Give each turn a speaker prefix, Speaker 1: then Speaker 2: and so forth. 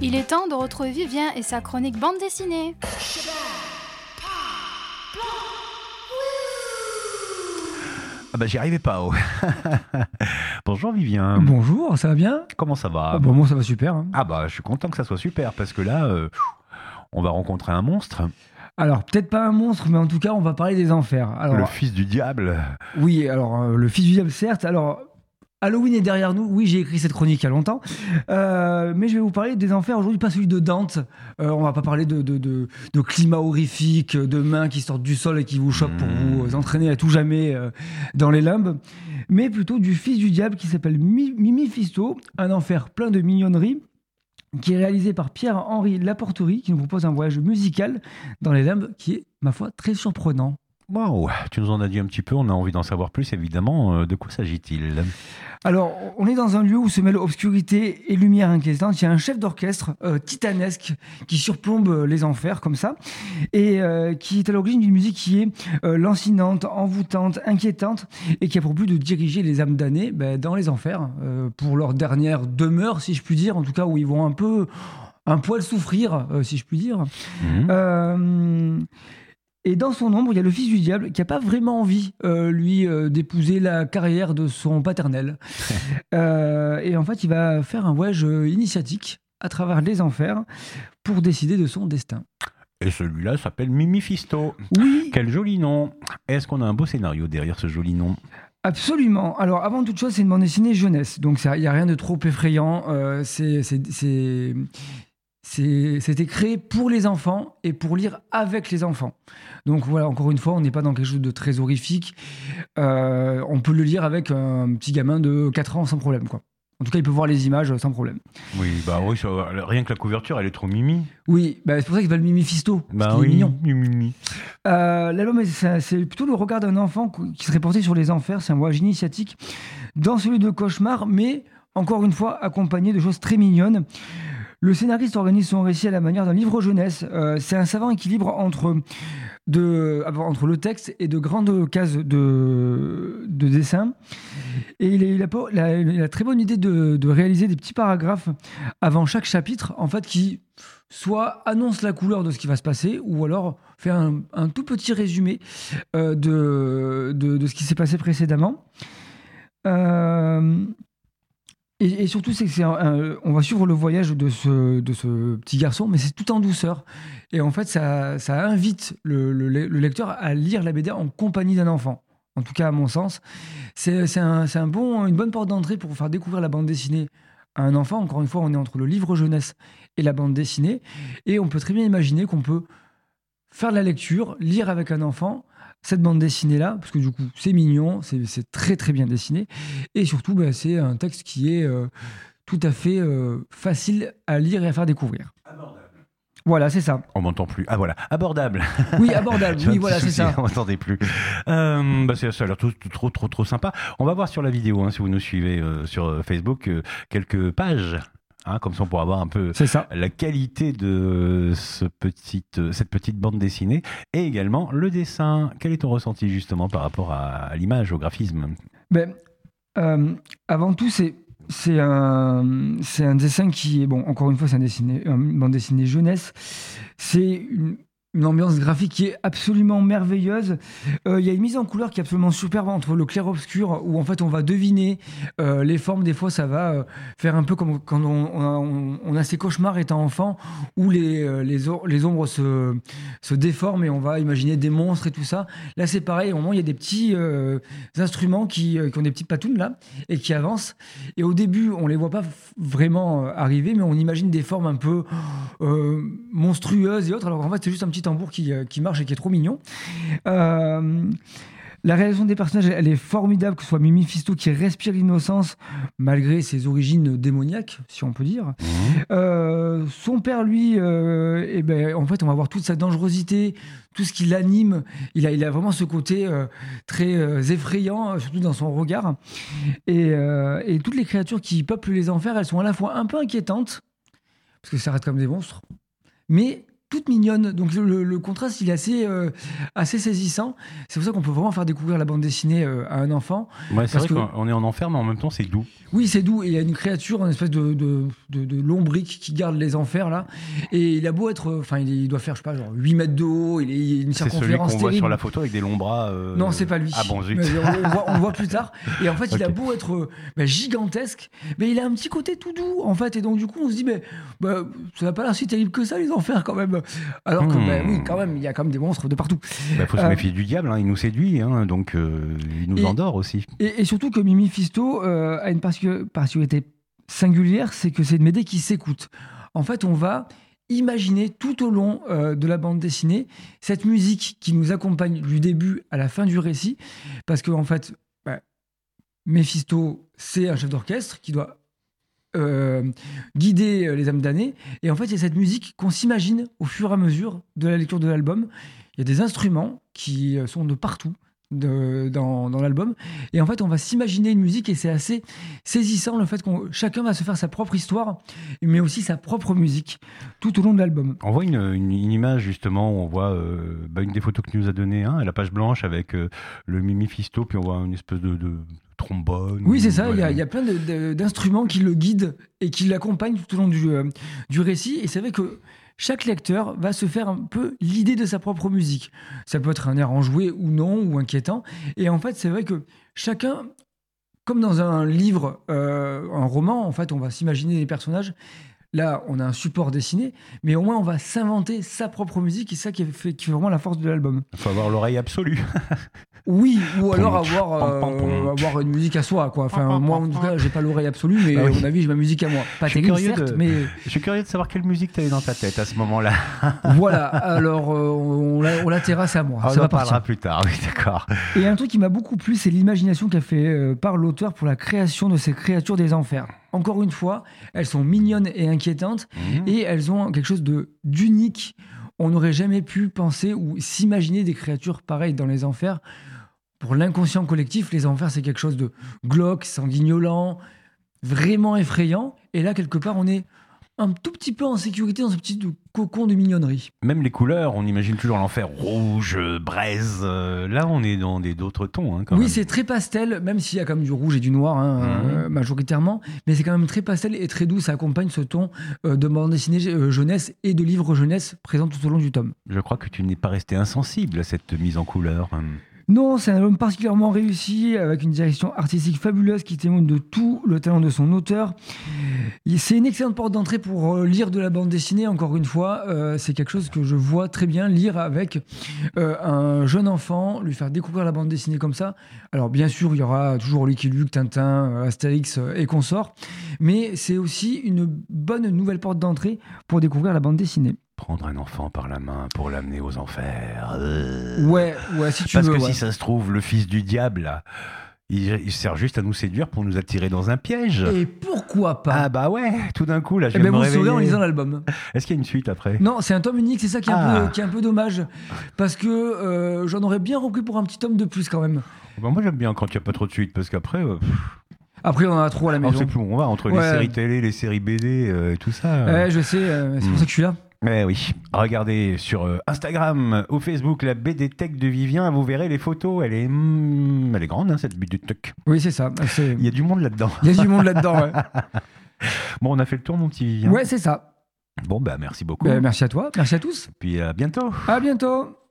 Speaker 1: Il est temps de retrouver Vivien et sa chronique bande dessinée.
Speaker 2: Ah bah j'y arrivais pas. oh. Bonjour Vivien.
Speaker 3: Bonjour, ça va bien?
Speaker 2: Comment ça va?
Speaker 3: Ah bon, moi ça va super. hein.
Speaker 2: Ah bah je suis content que ça soit super parce que là euh, on va rencontrer un monstre,
Speaker 3: Alors, peut-être pas un monstre, mais en tout cas, on va parler des enfers. Alors,
Speaker 2: le fils du diable.
Speaker 3: oui, alors, euh, le fils du diable, certes. Alors, Halloween est derrière nous. Oui, j'ai écrit cette chronique il y a longtemps. Euh, mais je vais vous parler des enfers aujourd'hui, pas celui de Dante. Euh, on va pas parler de, de, de- de climat horrifique, de mains qui sortent du sol et qui vous chopent pour
Speaker 2: Mmh.
Speaker 3: vous entraîner à tout jamais euh, dans les limbes. Mais plutôt du fils du diable qui s'appelle Mi- Mimifisto, un enfer plein de mignonneries qui est réalisé par Pierre-Henri Laporterie, qui nous propose un voyage musical dans les limbes qui est, ma foi, très surprenant.
Speaker 2: Waouh, tu nous en as dit un petit peu, on a envie d'en savoir plus évidemment. Euh, De quoi s'agit-il?
Speaker 3: Alors, on est dans un lieu où se mêlent obscurité et lumière inquiétante. Il y a un chef d'orchestre euh, titanesque qui surplombe les enfers comme ça et euh, qui est à l'origine d'une musique qui est euh, lancinante, envoûtante, inquiétante et qui a pour but de diriger les âmes damnées ben, dans les enfers pour leur dernière demeure, si je puis dire, en tout cas où ils vont un peu, un poil souffrir, si je puis dire.
Speaker 2: Mhm.
Speaker 3: Et dans son ombre, il y a le fils du diable qui n'a pas vraiment envie, euh, lui, euh, d'épouser la carrière de son paternel. Euh, et en fait, il va faire un voyage initiatique à travers les enfers pour décider de son destin.
Speaker 2: Et celui-là s'appelle Mimifisto.
Speaker 3: Oui,
Speaker 2: Quel joli nom. Est-ce qu'on a un beau scénario derrière ce joli nom?
Speaker 3: Absolument. Alors, avant toute chose, c'est une bande dessinée jeunesse. Donc, il n'y a rien de trop effrayant. Euh, c'est- C'était créé pour les enfants et pour lire avec les enfants. Donc voilà, encore une fois, on n'est pas dans quelque chose de très horrifique. Euh, on peut le lire avec un petit gamin de 4 ans sans problème. Quoi. En tout cas, il peut voir les images sans problème.
Speaker 2: Oui, bah oui, ça- rien que la couverture, elle est trop mimi.
Speaker 3: Oui, bah, c'est pour ça qu'il va le Mimifisto. parce
Speaker 2: Bah
Speaker 3: est mignon.
Speaker 2: mimi.
Speaker 3: Euh, L'album, est- c'est plutôt le regard d'un enfant qui serait porté sur les enfers. C'est un voyage initiatique dans celui de cauchemar, mais encore une fois accompagné de choses très mignonnes. Le scénariste organise son récit à la manière d'un livre jeunesse. Euh, c'est un savant équilibre entre, de, entre le texte et de grandes cases de, de dessin. Et il, a, il a- très bonne idée de, réaliser des petits paragraphes avant chaque chapitre, en fait, qui soit annonce la couleur de ce qui va se passer, ou alors fait un, tout petit résumé euh, de, de, ce qui s'est passé précédemment. Euh, et, surtout, c'est on va suivre le voyage de ce, petit garçon, mais c'est tout en douceur. Et en fait, ça, invite le, le- le lecteur à lire la BD en compagnie d'un enfant. En tout cas, à mon sens, c'est une bonne porte d'entrée pour faire découvrir la bande dessinée à un enfant. Encore une fois, on est entre le livre jeunesse et la bande dessinée. Et on peut très bien imaginer qu'on peut faire de la lecture, lire avec un enfant cette bande dessinée-là, parce que du coup, c'est mignon, c'est c'est très très bien dessiné. Et surtout, bah, c'est un texte qui est euh, tout à fait euh, facile à lire et à faire découvrir. Voilà, c'est ça.
Speaker 2: On m'entend plus. Ah voilà, abordable.
Speaker 3: Oui, abordable. Oui, voilà, c'est ça.
Speaker 2: On m'entendait plus. Euh, bah, c'est- ça a l'air tout- tout- trop, trop, trop sympa. On va voir sur la vidéo, hein, si vous nous suivez euh, sur Facebook, euh, quelques pages. Hein, comme ça, on pourra voir un peu
Speaker 3: ça.
Speaker 2: la qualité de ce petite, euh, cette petite bande dessinée et également le dessin. Quel est ton ressenti justement par rapport à, à l'image, au graphisme?
Speaker 3: Ben, euh, avant tout, c'est c'est un c'est un dessin qui est bon. Encore une fois, c'est un dessiné, une bande dessinée jeunesse. C'est une, une ambiance graphique qui est absolument merveilleuse. Euh, Il y a une mise en couleur qui est absolument superbe entre le clair-obscur, où en fait on va deviner euh, les formes. Des fois, ça va euh, faire un peu comme quand on, a, on- ces cauchemars étant enfant, où les, les, ombres se, déforment et on va imaginer des monstres et tout ça. Là, c'est pareil. Au moment, il y a des petits instruments qui, ont des petites patounes là et qui avancent. Et au début, on les voit pas vraiment arriver, mais on imagine des formes un peu monstrueuses et autres. Alors qu'en fait, c'est juste un petit tambour qui, euh, qui marche et qui est trop mignon. Euh, la réalisation des personnages, elle est formidable, que ce soit Mimi Fisto qui respire l'innocence malgré ses origines démoniaques, si on peut dire. Euh, son père, lui, euh, eh ben, en fait, on va voir toute sa dangerosité, tout ce qui l'anime. Il a, il a vraiment ce côté euh, très effrayant, surtout dans son regard. Et, et toutes les créatures qui peuplent les enfers, elles sont à la fois un peu inquiétantes, parce que ça reste comme des monstres, mais toutes mignonnes. Donc le, le contraste, il est assez, euh, assez saisissant. C'est pour ça qu'on peut vraiment faire découvrir la bande dessinée euh, à un enfant.
Speaker 2: Ouais, c'est vrai qu'on est en enfer, mais en même temps, c'est doux.
Speaker 3: Oui, c'est doux. Et il y a une créature, une espèce de, de, de, de lombric qui garde les enfers, là. Et il a beau être. euh, Enfin, il, doit faire, je sais pas, genre 8 mètres de haut. Il, est, une
Speaker 2: C'est celui qu'on
Speaker 3: circonférence
Speaker 2: voit
Speaker 3: terrible.
Speaker 2: sur la photo avec des longs bras. euh,
Speaker 3: Non, c'est pas lui.
Speaker 2: Ah bon, zut.
Speaker 3: Mais on, on voit, on voit plus tard. Et en fait, il a beau être bah, gigantesque, mais il a un petit côté tout doux, en fait. Et donc, du coup, on se dit, mais bah, ça n'a pas l'air si terrible que ça, les enfers, quand même. Alors que,
Speaker 2: Hmm.
Speaker 3: bah, oui, quand même, il y a quand même des monstres de partout.
Speaker 2: Il Bah, faut se
Speaker 3: Euh,
Speaker 2: méfier du diable, hein, il nous séduit, hein, donc euh, il nous
Speaker 3: Et-
Speaker 2: endort aussi.
Speaker 3: Et, et surtout que Mimi Fisto euh, a une particu- particularité singulière, c'est que c'est une BD qui s'écoute. En fait, on va imaginer tout au long euh, de la bande dessinée cette musique qui nous accompagne du début à la fin du récit, parce que en fait, bah, Méphisto, c'est un chef d'orchestre qui doit euh, guider euh, les âmes damnées, et en fait, il y a cette musique qu'on s'imagine au fur et à mesure de la lecture de l'album. Il y a des instruments qui euh, sont de partout de- dans, dans l'album, et en fait, on va s'imaginer une musique, et c'est assez saisissant le fait qu'on chacun va se faire sa propre histoire, mais aussi sa propre musique tout au long de l'album.
Speaker 2: On voit une, une- une image justement où on voit euh, bah, une des photos que tu nous as donné, hein, la page blanche avec euh, le Mimifisto, puis on voit une espèce de, de trombone.
Speaker 3: Oui, c'est ça. Il y a- y, a plein d'instruments qui le guident et qui l'accompagnent tout au long du, euh, du récit. Et c'est vrai que chaque lecteur va se faire un peu l'idée de sa propre musique. Ça peut être un air enjoué ou non, ou inquiétant. Et en fait, c'est vrai que chacun, comme dans un livre, euh, un roman, en fait, on va s'imaginer des personnages. Là, on a un support dessiné, mais au moins on va s'inventer sa propre musique et c'est ça qui fait, qui fait vraiment la force de l'album.
Speaker 2: Il faut avoir l'oreille absolue.
Speaker 3: Oui, ou alors avoir,
Speaker 2: pom, pom,
Speaker 3: euh,
Speaker 2: pom.
Speaker 3: avoir une musique à soi. Quoi. Enfin, moi, en tout cas, j'ai pas l'oreille absolue, mais
Speaker 2: Ah
Speaker 3: à mon avis, j'ai ma musique à moi. Pas
Speaker 2: Je suis
Speaker 3: terrible,
Speaker 2: curieux
Speaker 3: certes,
Speaker 2: de-
Speaker 3: mais
Speaker 2: Je suis curieux de savoir quelle musique tu avais dans ta tête à ce moment-là.
Speaker 3: voilà. Alors, euh, on, la, on la terrasse à moi.
Speaker 2: on
Speaker 3: ça
Speaker 2: en
Speaker 3: va
Speaker 2: parlera
Speaker 3: partir.
Speaker 2: plus tard, oui, d'accord.
Speaker 3: Et un truc qui m'a beaucoup plu, c'est l'imagination qu'a fait euh, par l'auteur pour la création de ces créatures des enfers. Encore une fois, elles sont mignonnes et inquiétantes,
Speaker 2: Mhm.
Speaker 3: et elles ont quelque chose de d'unique. On n'aurait jamais pu penser ou s'imaginer des créatures pareilles dans les enfers. Pour l'inconscient collectif, les enfers, c'est quelque chose de glauque, sanguignolant, vraiment effrayant. Et là, quelque part, on est un tout petit peu en sécurité dans ce petit cocon de mignonnerie.
Speaker 2: Même les couleurs, on imagine toujours l'enfer rouge, braise. euh, Là, on est dans des d'autres tons. hein, quand
Speaker 3: Oui, c'est très pastel, même s'il y a quand même du rouge et du noir hein,
Speaker 2: Mhm.
Speaker 3: euh, majoritairement, mais c'est quand même très pastel et très doux. Ça accompagne ce ton euh, de bande dessinée jeunesse et de livre jeunesse présent tout au long du tome.
Speaker 2: Je crois que tu n'es pas resté insensible à cette mise en couleur. hein.
Speaker 3: Non, c'est un album particulièrement réussi, avec une direction artistique fabuleuse qui témoigne de tout le talent de son auteur. C'est une excellente porte d'entrée pour euh, lire de la bande dessinée, encore une fois. euh, c'est quelque chose que je vois très bien lire avec euh, un jeune enfant, lui faire découvrir la bande dessinée comme ça. Alors bien sûr, il y aura toujours Lucky Luke, Tintin, Astérix et consorts, mais c'est aussi une bonne nouvelle porte d'entrée pour découvrir la bande dessinée.
Speaker 2: Prendre un enfant par la main pour l'amener aux enfers. euh.
Speaker 3: Ouais, ouais, si tu
Speaker 2: Parce
Speaker 3: veux.
Speaker 2: que
Speaker 3: ouais.
Speaker 2: si ça se trouve, le fils du diable, là, il, il sert juste à nous séduire pour nous attirer dans un piège.
Speaker 3: Et pourquoi pas?
Speaker 2: Ah bah ouais, tout d'un coup, là, je
Speaker 3: Eh
Speaker 2: vais
Speaker 3: ben,
Speaker 2: me
Speaker 3: vous en lisant l'album.
Speaker 2: Est-ce qu'il y a une suite après?
Speaker 3: Non, c'est un tome unique, c'est ça qui est, un
Speaker 2: Ah.
Speaker 3: peu, qui est un peu dommage. Parce que euh, j'en aurais bien repris pour un petit tome de plus quand même.
Speaker 2: Bah, Moi, j'aime bien quand il n'y a pas trop de suite, parce qu'après, euh,
Speaker 3: Après, on en a trop à la
Speaker 2: on
Speaker 3: maison.
Speaker 2: sait plus où on va, entre
Speaker 3: Ouais.
Speaker 2: les séries télé, les séries BD euh, et tout ça.
Speaker 3: Ouais, je sais, c'est pour
Speaker 2: Hmm.
Speaker 3: ça que je suis là.
Speaker 2: Eh oui, regardez sur euh, Instagram ou Facebook la BD Tech de Vivien, vous verrez les photos, elle est, hmm, elle est grande hein, cette BD Tech.
Speaker 3: Oui, c'est ça.
Speaker 2: Il y a du monde là-dedans.
Speaker 3: Il y a du monde là-dedans. Ouais,
Speaker 2: Bon, on a fait le tour mon petit Vivien.
Speaker 3: Ouais, c'est ça.
Speaker 2: Bon, bah merci beaucoup.
Speaker 3: Ben, merci à toi, merci à tous.
Speaker 2: Puis à bientôt.
Speaker 3: À bientôt.